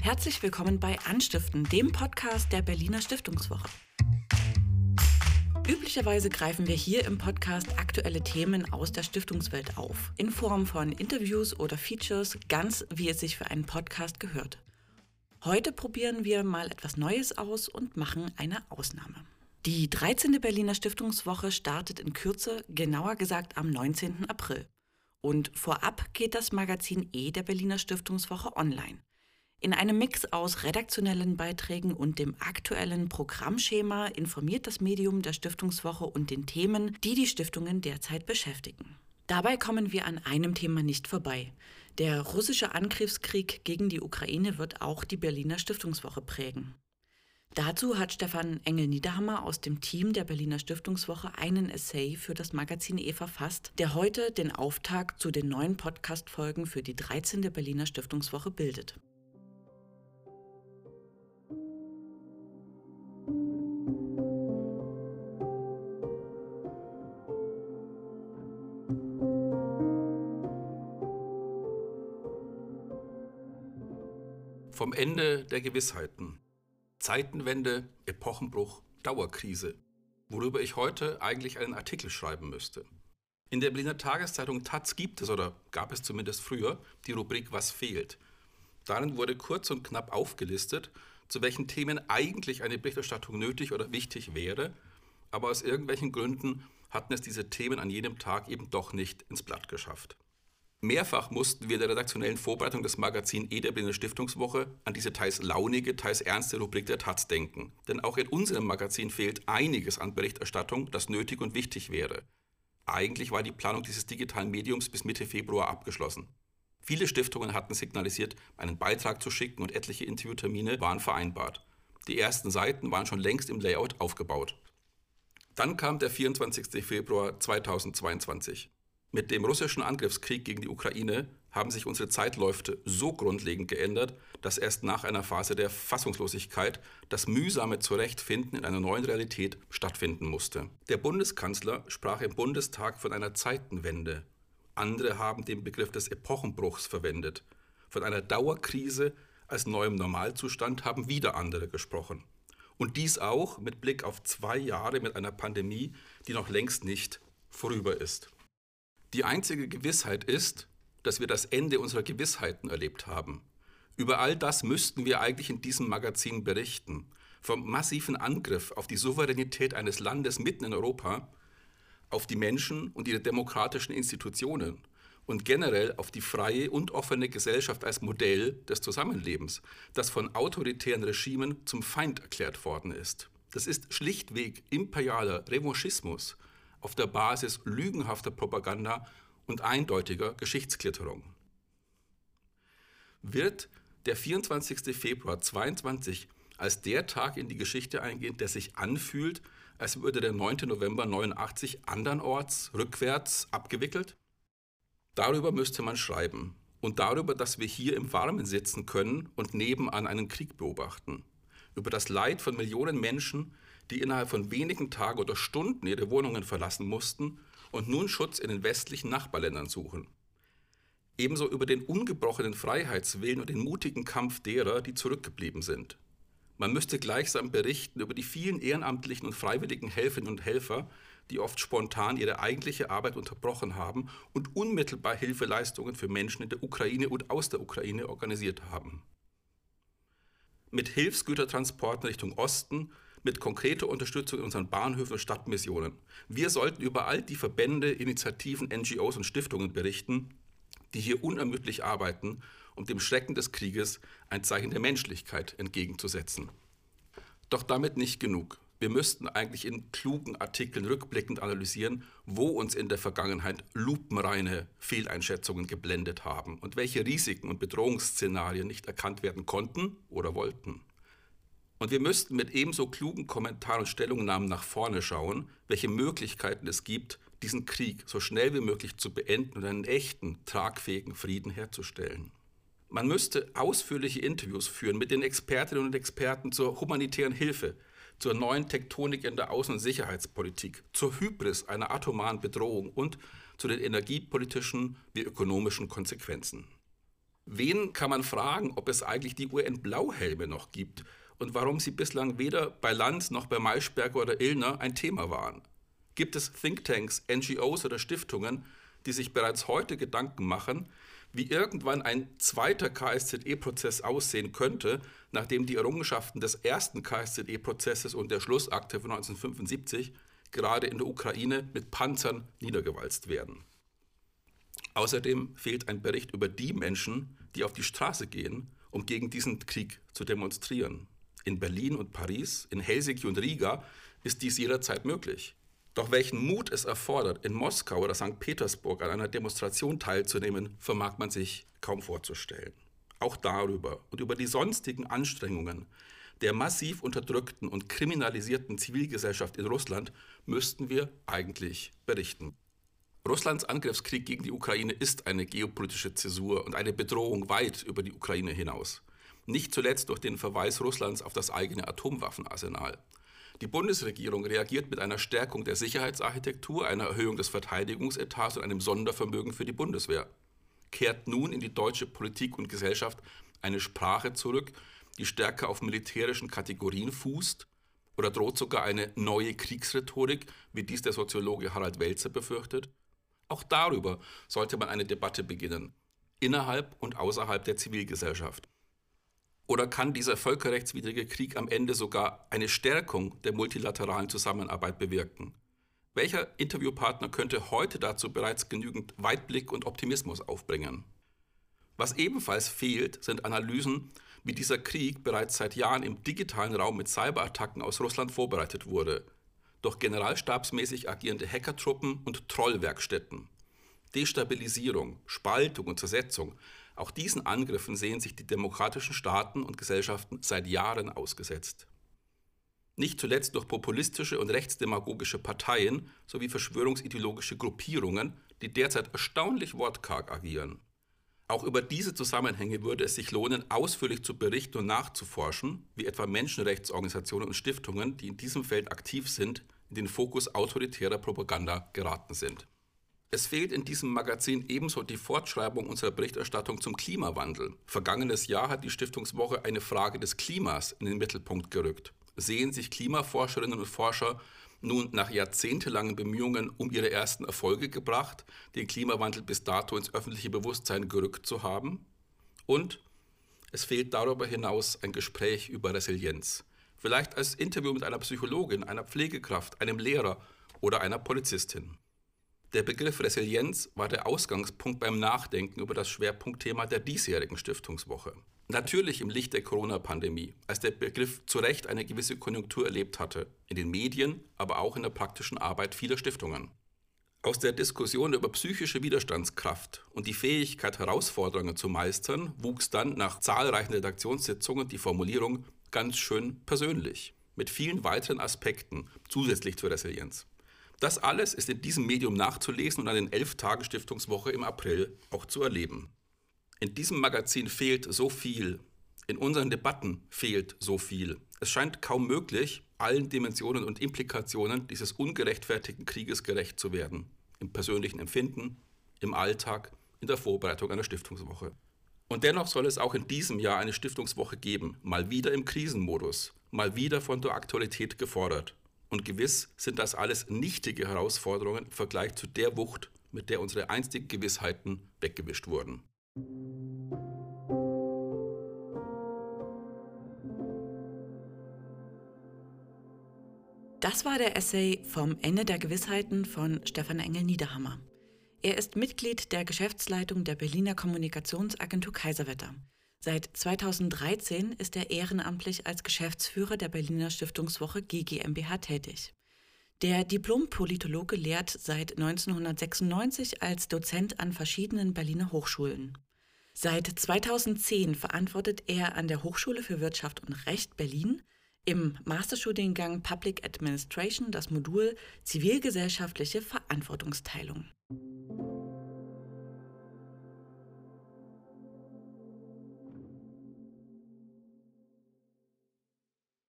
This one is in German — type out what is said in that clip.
Herzlich willkommen bei Anstiften, dem Podcast der Berliner Stiftungswoche. Üblicherweise greifen wir hier im Podcast aktuelle Themen aus der Stiftungswelt auf, in Form von Interviews oder Features, ganz wie es sich für einen Podcast gehört. Heute probieren wir mal etwas Neues aus und machen eine Ausnahme. Die 13. Berliner Stiftungswoche startet in Kürze, genauer gesagt am 19. April. Und vorab geht das Magazin E der Berliner Stiftungswoche online. In einem Mix aus redaktionellen Beiträgen und dem aktuellen Programmschema informiert das Medium der Stiftungswoche und den Themen, die die Stiftungen derzeit beschäftigen. Dabei kommen wir an einem Thema nicht vorbei. Der russische Angriffskrieg gegen die Ukraine wird auch die Berliner Stiftungswoche prägen. Dazu hat Stefan Engel-Niederhammer aus dem Team der Berliner Stiftungswoche einen Essay für das Magazin E verfasst, der heute den Auftakt zu den neuen Podcast-Folgen für die 13. Berliner Stiftungswoche bildet. Vom Ende der Gewissheiten. Zeitenwende, Epochenbruch, Dauerkrise. Worüber ich heute eigentlich einen Artikel schreiben müsste. In der Berliner Tageszeitung Taz gibt es, oder gab es zumindest früher, die Rubrik Was fehlt. Darin wurde kurz und knapp aufgelistet, zu welchen Themen eigentlich eine Berichterstattung nötig oder wichtig wäre, aber aus irgendwelchen Gründen hatten es diese Themen an jedem Tag eben doch nicht ins Blatt geschafft. Mehrfach mussten wir der redaktionellen Vorbereitung des Magazin E der Berliner Stiftungswoche an diese teils launige, teils ernste Rubrik der Taz denken. Denn auch in unserem Magazin fehlt einiges an Berichterstattung, das nötig und wichtig wäre. Eigentlich war die Planung dieses digitalen Mediums bis Mitte Februar abgeschlossen. Viele Stiftungen hatten signalisiert, einen Beitrag zu schicken und etliche Interviewtermine waren vereinbart. Die ersten Seiten waren schon längst im Layout aufgebaut. Dann kam der 24. Februar 2022. Mit dem russischen Angriffskrieg gegen die Ukraine haben sich unsere Zeitläufe so grundlegend geändert, dass erst nach einer Phase der Fassungslosigkeit das mühsame Zurechtfinden in einer neuen Realität stattfinden musste. Der Bundeskanzler sprach im Bundestag von einer Zeitenwende. Andere haben den Begriff des Epochenbruchs verwendet. Von einer Dauerkrise als neuem Normalzustand haben wieder andere gesprochen. Und dies auch mit Blick auf zwei Jahre mit einer Pandemie, die noch längst nicht vorüber ist. Die einzige Gewissheit ist, dass wir das Ende unserer Gewissheiten erlebt haben. Über all das müssten wir eigentlich in diesem Magazin berichten. Vom massiven Angriff auf die Souveränität eines Landes mitten in Europa, auf die Menschen und ihre demokratischen Institutionen und generell auf die freie und offene Gesellschaft als Modell des Zusammenlebens, das von autoritären Regimen zum Feind erklärt worden ist. Das ist schlichtweg imperialer Revanchismus auf der Basis lügenhafter Propaganda und eindeutiger Geschichtsklitterung. Wird der 24. Februar 22 als der Tag in die Geschichte eingehen, der sich anfühlt, als würde der 9. November 89 andernorts rückwärts abgewickelt? Darüber müsste man schreiben und darüber, dass wir hier im Warmen sitzen können und nebenan einen Krieg beobachten. Über das Leid von Millionen Menschen, die innerhalb von wenigen Tagen oder Stunden ihre Wohnungen verlassen mussten und nun Schutz in den westlichen Nachbarländern suchen. Ebenso über den ungebrochenen Freiheitswillen und den mutigen Kampf derer, die zurückgeblieben sind. Man müsste gleichsam berichten über die vielen ehrenamtlichen und freiwilligen Helferinnen und Helfer, die oft spontan ihre eigentliche Arbeit unterbrochen haben und unmittelbar Hilfeleistungen für Menschen in der Ukraine und aus der Ukraine organisiert haben. Mit Hilfsgütertransporten Richtung Osten mit konkreter Unterstützung in unseren Bahnhöfen und Stadtmissionen. Wir sollten über all die Verbände, Initiativen, NGOs und Stiftungen berichten, die hier unermüdlich arbeiten, um dem Schrecken des Krieges ein Zeichen der Menschlichkeit entgegenzusetzen. Doch damit nicht genug. Wir müssten eigentlich in klugen Artikeln rückblickend analysieren, wo uns in der Vergangenheit lupenreine Fehleinschätzungen geblendet haben und welche Risiken und Bedrohungsszenarien nicht erkannt werden konnten oder wollten. Und wir müssten mit ebenso klugen Kommentaren und Stellungnahmen nach vorne schauen, welche Möglichkeiten es gibt, diesen Krieg so schnell wie möglich zu beenden und einen echten, tragfähigen Frieden herzustellen. Man müsste ausführliche Interviews führen mit den Expertinnen und Experten zur humanitären Hilfe, zur neuen Tektonik in der Außen- und Sicherheitspolitik, zur Hybris einer atomaren Bedrohung und zu den energiepolitischen wie ökonomischen Konsequenzen. Wen kann man fragen, ob es eigentlich die UN-Blauhelme noch gibt und warum sie bislang weder bei Lanz noch bei Maischberger oder Illner ein Thema waren? Gibt es Thinktanks, NGOs oder Stiftungen, die sich bereits heute Gedanken machen, wie irgendwann ein zweiter KSZE-Prozess aussehen könnte, nachdem die Errungenschaften des ersten KSZE-Prozesses und der Schlussakte von 1975 gerade in der Ukraine mit Panzern niedergewalzt werden. Außerdem fehlt ein Bericht über die Menschen, die auf die Straße gehen, um gegen diesen Krieg zu demonstrieren. In Berlin und Paris, in Helsinki und Riga ist dies jederzeit möglich. Doch welchen Mut es erfordert, in Moskau oder St. Petersburg an einer Demonstration teilzunehmen, vermag man sich kaum vorzustellen. Auch darüber und über die sonstigen Anstrengungen der massiv unterdrückten und kriminalisierten Zivilgesellschaft in Russland müssten wir eigentlich berichten. Russlands Angriffskrieg gegen die Ukraine ist eine geopolitische Zäsur und eine Bedrohung weit über die Ukraine hinaus. Nicht zuletzt durch den Verweis Russlands auf das eigene Atomwaffenarsenal. Die Bundesregierung reagiert mit einer Stärkung der Sicherheitsarchitektur, einer Erhöhung des Verteidigungsetats und einem Sondervermögen für die Bundeswehr. Kehrt nun in die deutsche Politik und Gesellschaft eine Sprache zurück, die stärker auf militärischen Kategorien fußt? Oder droht sogar eine neue Kriegsrhetorik, wie dies der Soziologe Harald Welzer befürchtet? Auch darüber sollte man eine Debatte beginnen, innerhalb und außerhalb der Zivilgesellschaft. Oder kann dieser völkerrechtswidrige Krieg am Ende sogar eine Stärkung der multilateralen Zusammenarbeit bewirken? Welcher Interviewpartner könnte heute dazu bereits genügend Weitblick und Optimismus aufbringen? Was ebenfalls fehlt, sind Analysen, wie dieser Krieg bereits seit Jahren im digitalen Raum mit Cyberattacken aus Russland vorbereitet wurde, durch generalstabsmäßig agierende Hackertruppen und Trollwerkstätten. Destabilisierung, Spaltung und Zersetzung auch diesen Angriffen sehen sich die demokratischen Staaten und Gesellschaften seit Jahren ausgesetzt. Nicht zuletzt durch populistische und rechtsdemagogische Parteien sowie verschwörungsideologische Gruppierungen, die derzeit erstaunlich wortkarg agieren. Auch über diese Zusammenhänge würde es sich lohnen, ausführlich zu berichten und nachzuforschen, wie etwa Menschenrechtsorganisationen und Stiftungen, die in diesem Feld aktiv sind, in den Fokus autoritärer Propaganda geraten sind. Es fehlt in diesem Magazin ebenso die Fortschreibung unserer Berichterstattung zum Klimawandel. Vergangenes Jahr hat die Stiftungswoche eine Frage des Klimas in den Mittelpunkt gerückt. Sehen sich Klimaforscherinnen und Forscher nun nach jahrzehntelangen Bemühungen um ihre ersten Erfolge gebracht, den Klimawandel bis dato ins öffentliche Bewusstsein gerückt zu haben? Und es fehlt darüber hinaus ein Gespräch über Resilienz. Vielleicht als Interview mit einer Psychologin, einer Pflegekraft, einem Lehrer oder einer Polizistin. Der Begriff Resilienz war der Ausgangspunkt beim Nachdenken über das Schwerpunktthema der diesjährigen Stiftungswoche. Natürlich im Licht der Corona-Pandemie, als der Begriff zu Recht eine gewisse Konjunktur erlebt hatte, in den Medien, aber auch in der praktischen Arbeit vieler Stiftungen. Aus der Diskussion über psychische Widerstandskraft und die Fähigkeit, Herausforderungen zu meistern, wuchs dann nach zahlreichen Redaktionssitzungen die Formulierung ganz schön persönlich, mit vielen weiteren Aspekten zusätzlich zur Resilienz. Das alles ist in diesem Medium nachzulesen und an den elf Tagen Stiftungswoche im April auch zu erleben. In diesem Magazin fehlt so viel. In unseren Debatten fehlt so viel. Es scheint kaum möglich, allen Dimensionen und Implikationen dieses ungerechtfertigten Krieges gerecht zu werden. Im persönlichen Empfinden, im Alltag, in der Vorbereitung einer Stiftungswoche. Und dennoch soll es auch in diesem Jahr eine Stiftungswoche geben, mal wieder im Krisenmodus, mal wieder von der Aktualität gefordert. Und gewiss sind das alles nichtige Herausforderungen im Vergleich zu der Wucht, mit der unsere einstigen Gewissheiten weggewischt wurden. Das war der Essay vom Ende der Gewissheiten von Stefan Engel Niederhammer. Er ist Mitglied der Geschäftsleitung der Berliner Kommunikationsagentur Kaiserwetter. Seit 2013 ist er ehrenamtlich als Geschäftsführer der Berliner Stiftungswoche GGMBH tätig. Der Diplom-Politologe lehrt seit 1996 als Dozent an verschiedenen Berliner Hochschulen. Seit 2010 verantwortet er an der Hochschule für Wirtschaft und Recht Berlin im Masterstudiengang Public Administration das Modul Zivilgesellschaftliche Verantwortungsteilung.